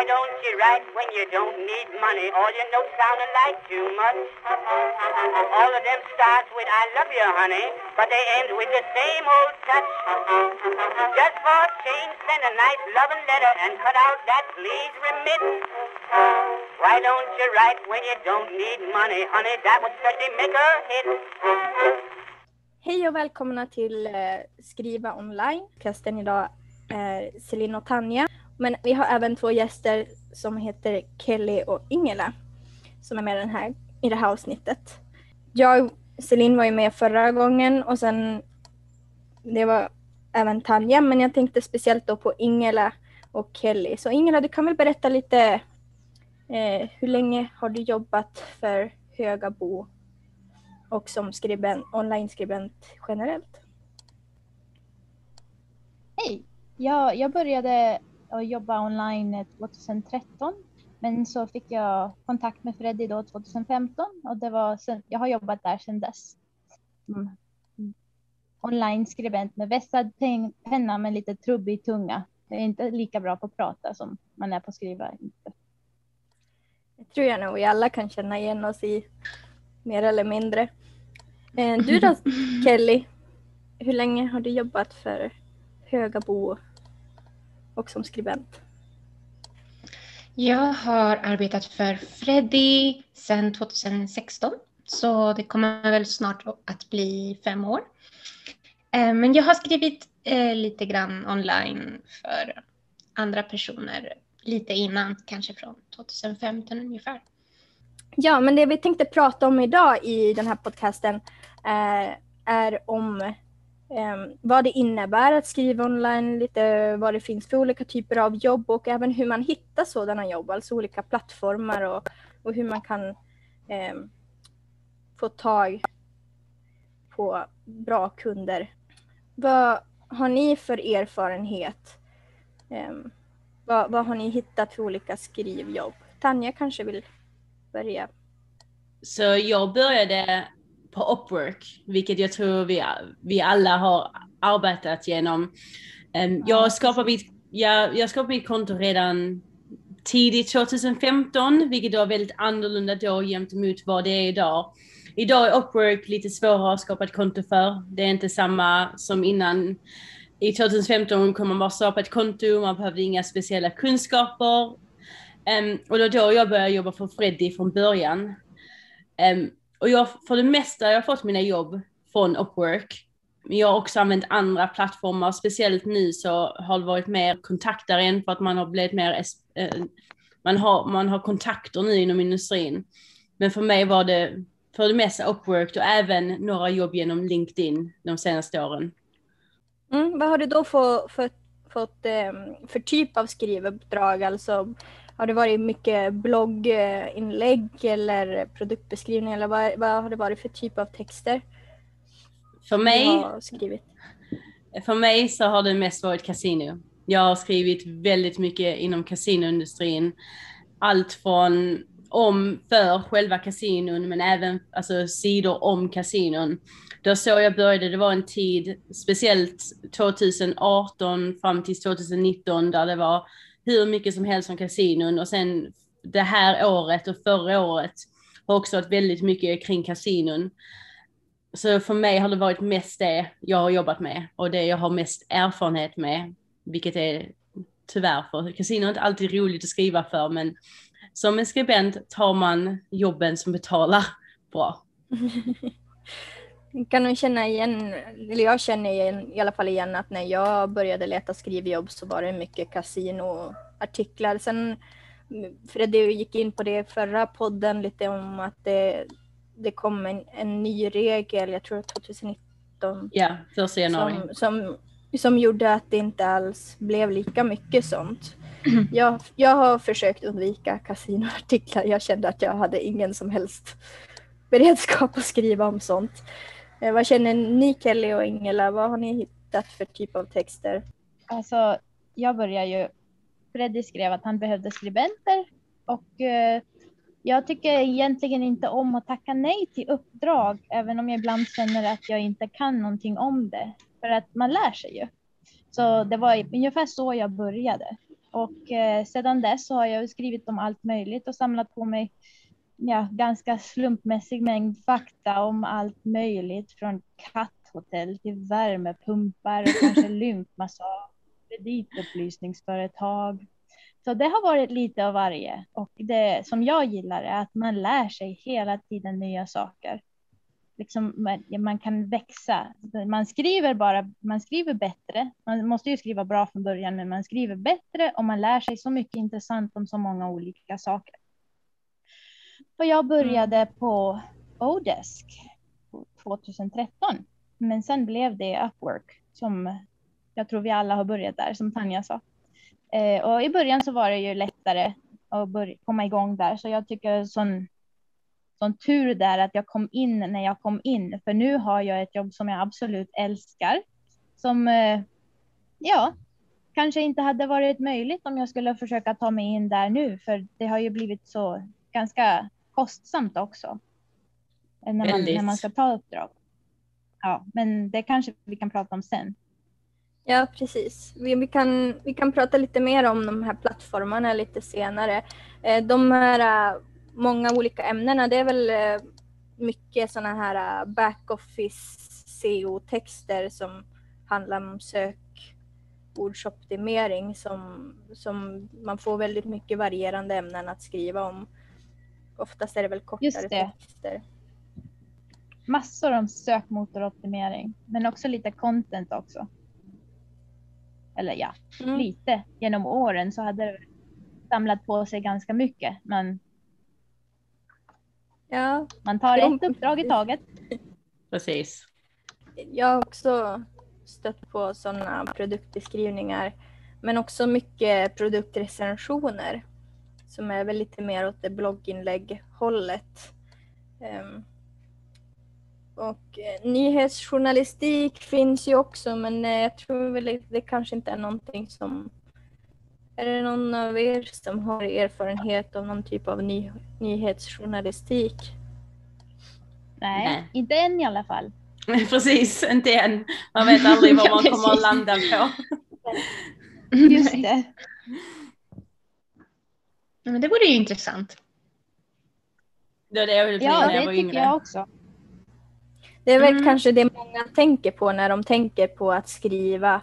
Why don't you write when you don't need money? All your notes sound alike too much. All of them with I love you, honey, but they end with the same old touch. Just for change, send a nice loving letter and cut out that please remit. Why don't you write when you don't need money, honey? That would certainly make a hit. Hej och välkomna till eh, Skriva online. Gästen idag är Celine och Tanja. Men vi har även två gäster som heter Kelly och Ingela som är med den här, i det här avsnittet. Jag, Celine var ju med förra gången och sen det var även Tanja men jag tänkte speciellt då på Ingela och Kelly. Så Ingela, du kan väl berätta lite eh, hur länge har du jobbat för Högabo och som skribent, online-skribent generellt? Hej! Jag, jag började att jobba online 2013 men så fick jag kontakt med Freddy då 2015 och det var sen, jag har jobbat där sedan dess. Mm. Online-skribent med vässad penna med lite trubbig tunga. Jag är inte lika bra på att prata som man är på att skriva. Det tror jag nog vi alla kan känna igen oss i, mer eller mindre. Eh, du då Kelly, hur länge har du jobbat för Högabo och som skribent? Jag har arbetat för Freddy sedan 2016 så det kommer väl snart att bli fem år. Eh, men jag har skrivit eh, lite grann online för andra personer lite innan, kanske från 2015 ungefär. Ja, men det vi tänkte prata om idag i den här podcasten eh, är om eh, vad det innebär att skriva online, lite vad det finns för olika typer av jobb och även hur man hittar sådana jobb, alltså olika plattformar och, och hur man kan eh, få tag på bra kunder. Vad har ni för erfarenhet? Ehm, vad, vad har ni hittat för olika skrivjobb? Tanja kanske vill börja? Så jag började på Upwork, vilket jag tror vi, vi alla har arbetat genom. Um, jag, skapade mitt, jag, jag skapade mitt konto redan tidigt 2015, vilket var väldigt annorlunda då jämt emot vad det är idag. Idag är Upwork lite svårare att skapa ett konto för. Det är inte samma som innan. I 2015 kom man bara skapa ett konto, man behövde inga speciella kunskaper. Um, och det var då jag började jobba för Freddy från början. Um, och jag, för det mesta jag har fått mina jobb från Upwork. Men jag har också använt andra plattformar, speciellt nu så har det varit mer kontakter än för att man har blivit mer, eh, man, har, man har kontakter nu inom industrin. Men för mig var det för det mesta Upwork och även några jobb genom LinkedIn de senaste åren. Mm, vad har du då för, för, fått eh, för typ av skrivuppdrag? Alltså, har det varit mycket blogginlägg eller produktbeskrivning eller vad, vad har det varit för typ av texter? För mig, för mig så har det mest varit kasino. Jag har skrivit väldigt mycket inom kasinoindustrin. Allt från om för själva kasinon men även alltså, sidor om kasinon. Det var så jag började, det var en tid, speciellt 2018 fram till 2019 där det var hur mycket som helst om kasinon och sen det här året och förra året har också varit väldigt mycket kring kasinon. Så för mig har det varit mest det jag har jobbat med och det jag har mest erfarenhet med, vilket är tyvärr för kasino är inte alltid roligt att skriva för men som en skribent tar man jobben som betalar bra. Kan du känna igen, eller jag känner igen, i alla fall igen att när jag började leta skrivjobb så var det mycket kasinoartiklar. Sen Freddy gick in på det förra podden lite om att det, det kom en, en ny regel, jag tror 2019. Ja, första januari. Som, som, som gjorde att det inte alls blev lika mycket sånt. Jag, jag har försökt undvika kasinoartiklar. Jag kände att jag hade ingen som helst beredskap att skriva om sånt. Eh, vad känner ni Kelly och Ingela? Vad har ni hittat för typ av texter? Alltså, jag börjar ju... Freddy skrev att han behövde skribenter och eh, jag tycker egentligen inte om att tacka nej till uppdrag, även om jag ibland känner att jag inte kan någonting om det. För att man lär sig ju. Så det var ungefär så jag började. Och eh, sedan dess så har jag skrivit om allt möjligt och samlat på mig ja, ganska slumpmässig mängd fakta om allt möjligt från katthotell till värmepumpar och kanske lymfmassage, kreditupplysningsföretag. Så det har varit lite av varje och det som jag gillar är att man lär sig hela tiden nya saker. Liksom man, man kan växa. Man skriver bara, man skriver bättre. Man måste ju skriva bra från början, men man skriver bättre och man lär sig så mycket intressant om så många olika saker. Och jag började mm. på Odesk 2013. Men sen blev det Upwork som jag tror vi alla har börjat där, som Tanja sa. Eh, och i början så var det ju lättare att börja, komma igång där, så jag tycker sån, sån tur där att jag kom in när jag kom in, för nu har jag ett jobb som jag absolut älskar, som eh, ja, kanske inte hade varit möjligt om jag skulle försöka ta mig in där nu, för det har ju blivit så ganska kostsamt också. När man, när man ska ta uppdrag. Ja, men det kanske vi kan prata om sen. Ja, precis. Vi, vi, kan, vi kan prata lite mer om de här plattformarna lite senare. Eh, de här uh, många olika ämnena, det är väl uh, mycket sådana här backoffice SEO-texter som handlar om sökordsoptimering som, som man får väldigt mycket varierande ämnen att skriva om. Oftast är det väl kortare det. texter. Massor om sökmotoroptimering, men också lite content också. Eller ja, mm. lite genom åren så hade det samlat på sig ganska mycket. Men ja, man tar ett uppdrag i taget. Precis. Jag har också stött på sådana produktbeskrivningar, men också mycket produktrecensioner som är väl lite mer åt det blogginlägg-hållet. Um, och eh, nyhetsjournalistik finns ju också men eh, jag tror väl att det kanske inte är någonting som... Är det någon av er som har erfarenhet av någon typ av ny, nyhetsjournalistik? Nej, Nej, inte än i alla fall. Precis, inte än. Man vet aldrig vad man kommer att landa på. Just det. Men det vore ju intressant. Det var det jag ville ja, när jag var yngre. Ja, det tycker jag också. Det är väl mm. kanske det många tänker på när de tänker på att skriva,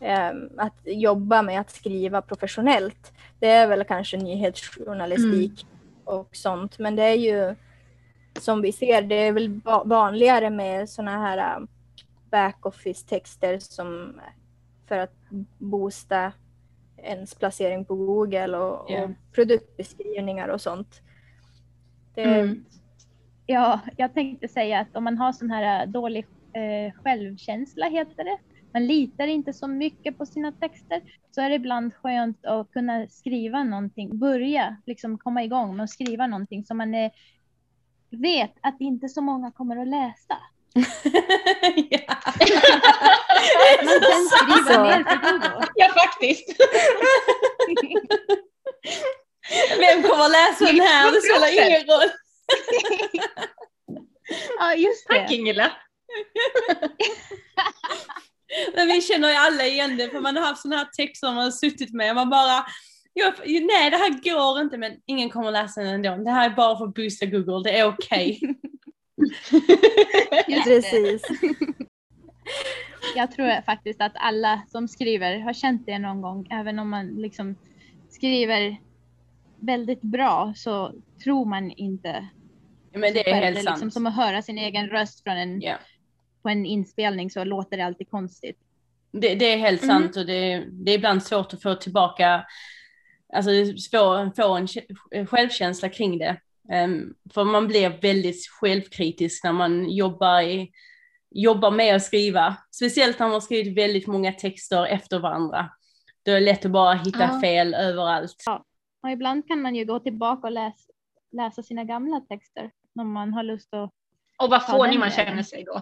eh, att jobba med att skriva professionellt. Det är väl kanske nyhetsjournalistik mm. och sånt. Men det är ju som vi ser, det är väl vanligare med sådana här um, backoffice-texter som för att boosta ens placering på Google och, yeah. och produktbeskrivningar och sånt. Det, mm. Ja, jag tänkte säga att om man har sån här äh, dålig eh, självkänsla heter det, man litar inte så mycket på sina texter, så är det ibland skönt att kunna skriva någonting, börja liksom komma igång med att skriva någonting som man är, vet att inte så många kommer att läsa. ja. Man kan skriva ner Google. Ja, faktiskt. Vem kommer att läsa den här? Det spelar ingen roll. ja, just det. Tack Ingela. Men vi känner ju alla igen det, för man har haft sådana här texter man har suttit med. Man bara, jag, nej det här går inte, men ingen kommer läsa den ändå. Det här är bara för att boosta Google, det är okej. Okay. Precis. Jag tror faktiskt att alla som skriver har känt det någon gång, även om man liksom skriver väldigt bra så tror man inte. Ja, men det är helt sant. Liksom som att höra sin egen röst från en, yeah. på en inspelning så låter det alltid konstigt. Det, det är helt mm. sant och det, det, är ibland svårt att få tillbaka, alltså få, få en självkänsla kring det. Um, för man blir väldigt självkritisk när man jobbar, i, jobbar med att skriva. Speciellt när man har skrivit väldigt många texter efter varandra. Då är det lätt att bara hitta ja. fel överallt. Ja. Och ibland kan man ju gå tillbaka och läsa, läsa sina gamla texter om man har lust att och vad fånig man känner sig då.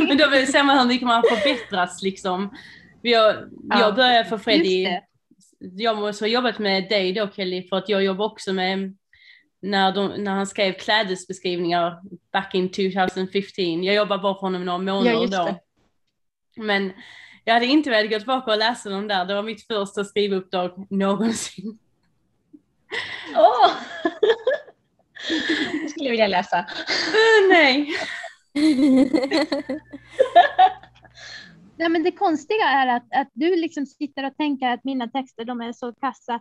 Men då ser man hur mycket man har förbättrats liksom. Jag, jag började för Freddy, jag måste ha jobbat med dig då Kelly, för att jag jobbar också med när, de, när han skrev klädesbeskrivningar back in 2015. Jag jobbade bara för honom några månader ja, då. Men Jag hade inte velat gå tillbaka och läsa dem där. Det var mitt första skrivuppdrag någonsin. Åh! Det skulle jag vilja läsa. Uh, nej. Nej, men det konstiga är att, att du liksom sitter och tänker att mina texter de är så kassa.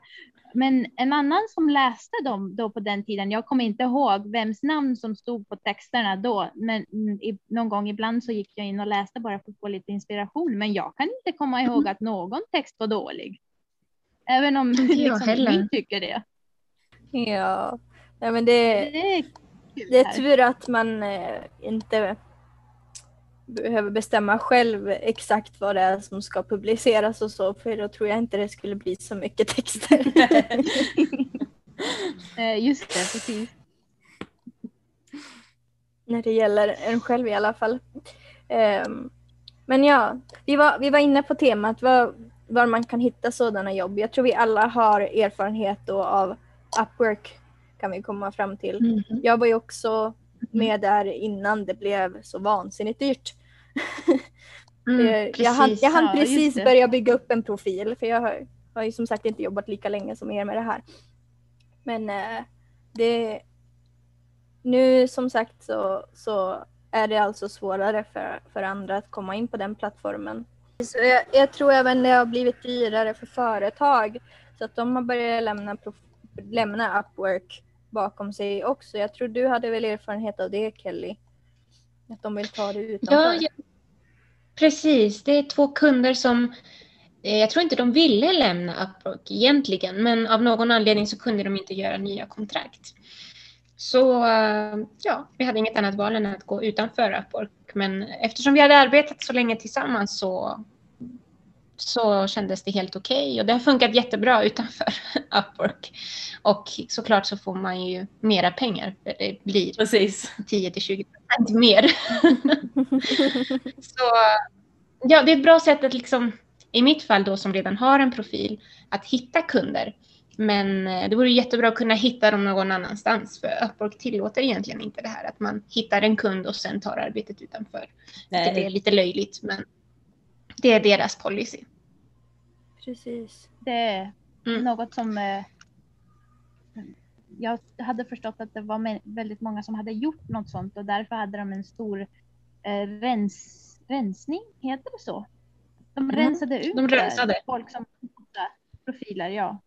Men en annan som läste dem då på den tiden, jag kommer inte ihåg vems namn som stod på texterna då, men i, någon gång ibland så gick jag in och läste bara för att få lite inspiration. Men jag kan inte komma ihåg att någon text var dålig. Även om liksom, vi tycker det. Ja, ja men det, det, är, det är tur att man eh, inte behöver bestämma själv exakt vad det är som ska publiceras och så, för då tror jag inte det skulle bli så mycket texter. Eh, just det, precis. När det gäller en själv i alla fall. Um, men ja, vi var, vi var inne på temat var, var man kan hitta sådana jobb. Jag tror vi alla har erfarenhet då av Upwork kan vi komma fram till. Mm. Jag var ju också med där innan det blev så vansinnigt dyrt. Mm, jag hann, jag hann precis ja, börja bygga upp en profil för jag har, har ju som sagt inte jobbat lika länge som er med det här. Men eh, det, nu som sagt så, så är det alltså svårare för, för andra att komma in på den plattformen. Så jag, jag tror även det har blivit dyrare för företag så att de har börjat lämna, lämna Upwork bakom sig också. Jag tror du hade väl erfarenhet av det Kelly? Att de vill ta det utanför. Ja, ja. Precis, det är två kunder som eh, jag tror inte de ville lämna Upwork egentligen, men av någon anledning så kunde de inte göra nya kontrakt. Så eh, ja, vi hade inget annat val än att gå utanför Upwork. Men eftersom vi hade arbetat så länge tillsammans så så kändes det helt okej okay. och det har funkat jättebra utanför Upwork. Och såklart så får man ju mera pengar för det blir Precis. 10 till 20 procent mer. så ja, det är ett bra sätt att liksom i mitt fall då som redan har en profil att hitta kunder. Men eh, det vore jättebra att kunna hitta dem någon annanstans för Upwork tillåter egentligen inte det här att man hittar en kund och sen tar arbetet utanför. Nej. Det är lite löjligt men det är deras policy. Precis. Det är mm. något som eh, jag hade förstått att det var väldigt många som hade gjort något sånt och därför hade de en stor eh, rens, rensning, heter det så? De mm. rensade ut de rensade. folk som profiler, ja.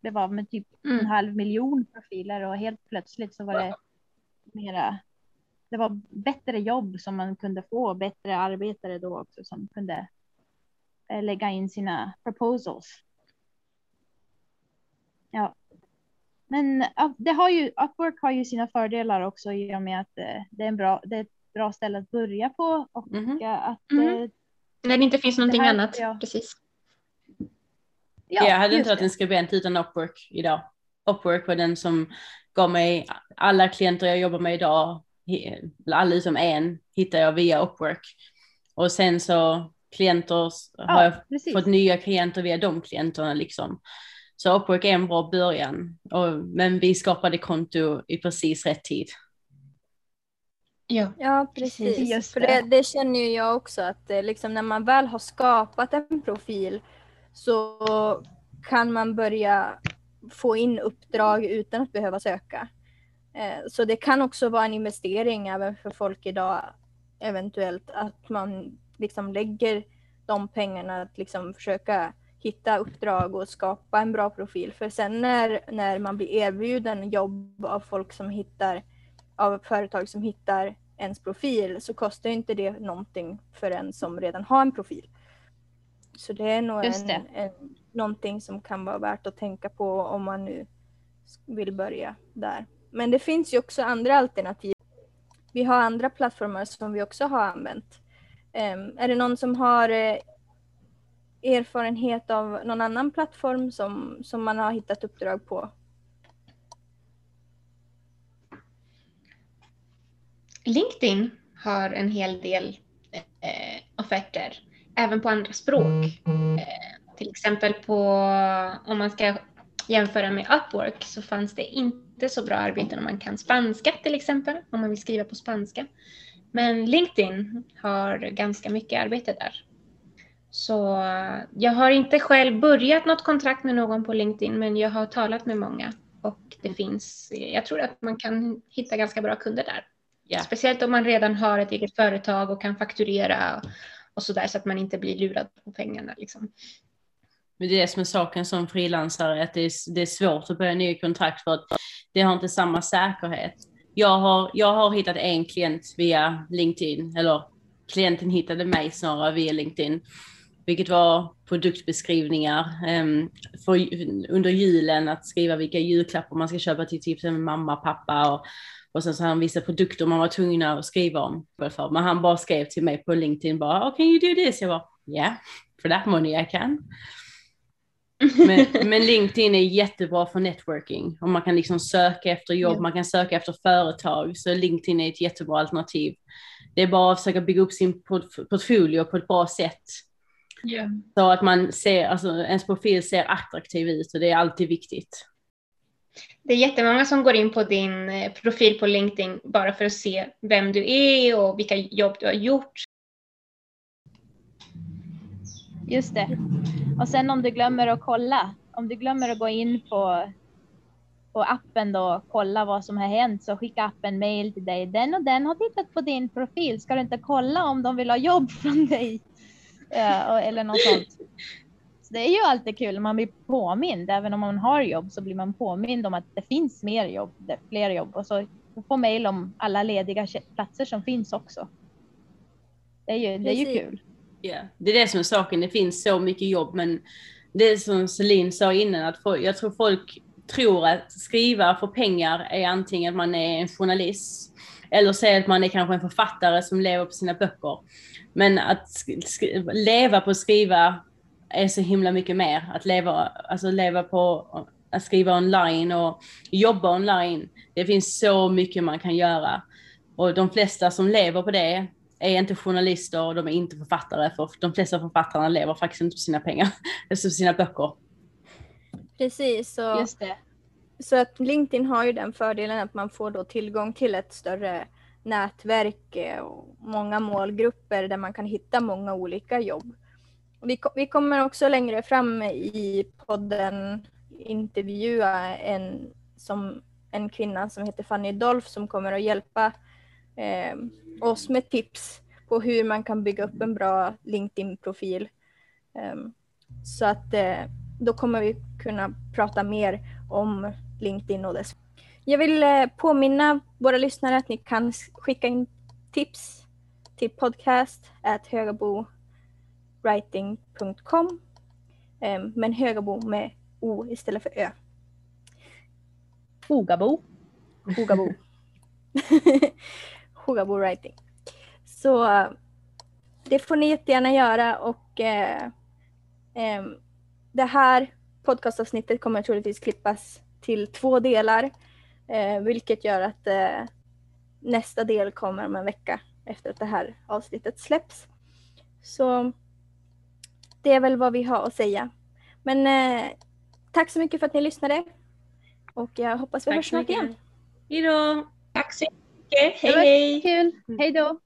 Det var med typ mm. en halv miljon profiler och helt plötsligt så var det mera det var bättre jobb som man kunde få, bättre arbetare då också som kunde lägga in sina proposals. Ja. Men det har ju, Upwork har ju sina fördelar också i och med att eh, det är, en bra, det är ett bra ställe att börja på. Och mm. att, mm. När det inte finns någonting här, annat. Ja. Precis. Ja, jag hade inte varit en skribent utan Upwork idag. Upwork var den som gav mig alla klienter jag jobbar med idag, alla utom en, hittar jag via Upwork. Och sen så klienter, ja, har jag precis. fått nya klienter via de klienterna liksom. Så Upwork är en bra början, och, men vi skapade konto i precis rätt tid. Ja, ja precis. Just För det, det känner ju jag också att eh, liksom, när man väl har skapat en profil så kan man börja få in uppdrag utan att behöva söka. Eh, så det kan också vara en investering även för folk idag eventuellt att man liksom lägger de pengarna att liksom försöka hitta uppdrag och skapa en bra profil. För sen när, när man blir erbjuden jobb av folk som hittar, av företag som hittar ens profil så kostar inte det någonting för en som redan har en profil. Så det är nog en, en, någonting som kan vara värt att tänka på om man nu vill börja där. Men det finns ju också andra alternativ. Vi har andra plattformar som vi också har använt. Um, är det någon som har uh, erfarenhet av någon annan plattform som, som man har hittat uppdrag på? LinkedIn har en hel del eh, offerter, även på andra språk. Eh, till exempel på, om man ska jämföra med Upwork så fanns det inte så bra arbeten om man kan spanska till exempel, om man vill skriva på spanska. Men LinkedIn har ganska mycket arbete där. Så eh, jag har inte själv börjat något kontrakt med någon på LinkedIn men jag har talat med många och det finns, jag tror att man kan hitta ganska bra kunder där. Ja. Speciellt om man redan har ett eget företag och kan fakturera och sådär så att man inte blir lurad på pengarna. Liksom. Men det är det som är saken som frilansare, att det är, det är svårt att börja nya kontrakt för att det har inte samma säkerhet. Jag har, jag har hittat en klient via LinkedIn, eller klienten hittade mig snarare via LinkedIn, vilket var produktbeskrivningar um, för, under julen, att skriva vilka julklappar man ska köpa till typ mamma, pappa och, och sen så han vissa produkter man var tvungna att skriva om. Men han bara skrev till mig på LinkedIn bara, oh, can you do this? Jag bara, yeah, for that money I can. Men, men, LinkedIn är jättebra för networking och man kan liksom söka efter jobb, man kan söka efter företag, så LinkedIn är ett jättebra alternativ. Det är bara att försöka bygga upp sin port portfolio på ett bra sätt. Yeah. Så att man ser, alltså ens profil ser attraktiv ut och det är alltid viktigt. Det är jättemånga som går in på din eh, profil på LinkedIn bara för att se vem du är och vilka jobb du har gjort. Just det. Och sen om du glömmer att kolla, om du glömmer att gå in på, på appen då och kolla vad som har hänt så skicka appen mail till dig. Den och den har tittat på din profil. Ska du inte kolla om de vill ha jobb från dig? Ja, eller något sånt. Så det är ju alltid kul, man blir påmind. Även om man har jobb så blir man påmind om att det finns mer jobb, fler jobb. Och så få mail om alla lediga platser som finns också. Det är ju, det är ju kul. Yeah. Det är det som är saken, det finns så mycket jobb men det är som Celine sa innan, att folk, jag tror folk tror att skriva för pengar är antingen att man är en journalist eller säga att man är kanske en författare som lever på sina böcker. Men att leva på att skriva är så himla mycket mer. Att leva, alltså leva på att skriva online och jobba online. Det finns så mycket man kan göra. Och de flesta som lever på det är inte journalister och de är inte författare för de flesta författarna lever faktiskt inte på sina pengar, alltså på sina böcker. Precis, så, Just det. så att LinkedIn har ju den fördelen att man får då tillgång till ett större nätverk eh, och många målgrupper där man kan hitta många olika jobb. Vi, vi kommer också längre fram i podden intervjua en, som, en kvinna som heter Fanny Dolph som kommer att hjälpa eh, oss med tips på hur man kan bygga upp en bra LinkedIn-profil. Um, så att eh, då kommer vi kunna prata mer om LinkedIn och dess. Jag vill eh, påminna våra lyssnare att ni kan skicka in tips till podcast högabowriting.com um, ehm, men Högabo med O istället för Ö. Hogabo. Hogabo. Hugabo Writing. Så det får ni jättegärna göra och eh, eh, det här podcastavsnittet kommer troligtvis klippas till två delar, eh, vilket gör att eh, nästa del kommer om en vecka efter att det här avsnittet släpps. Så det är väl vad vi har att säga. Men eh, tack så mycket för att ni lyssnade och jag hoppas vi hörs snart igen. Hej då! Tack så mycket mycket. Hej hej. Kul. Hej då.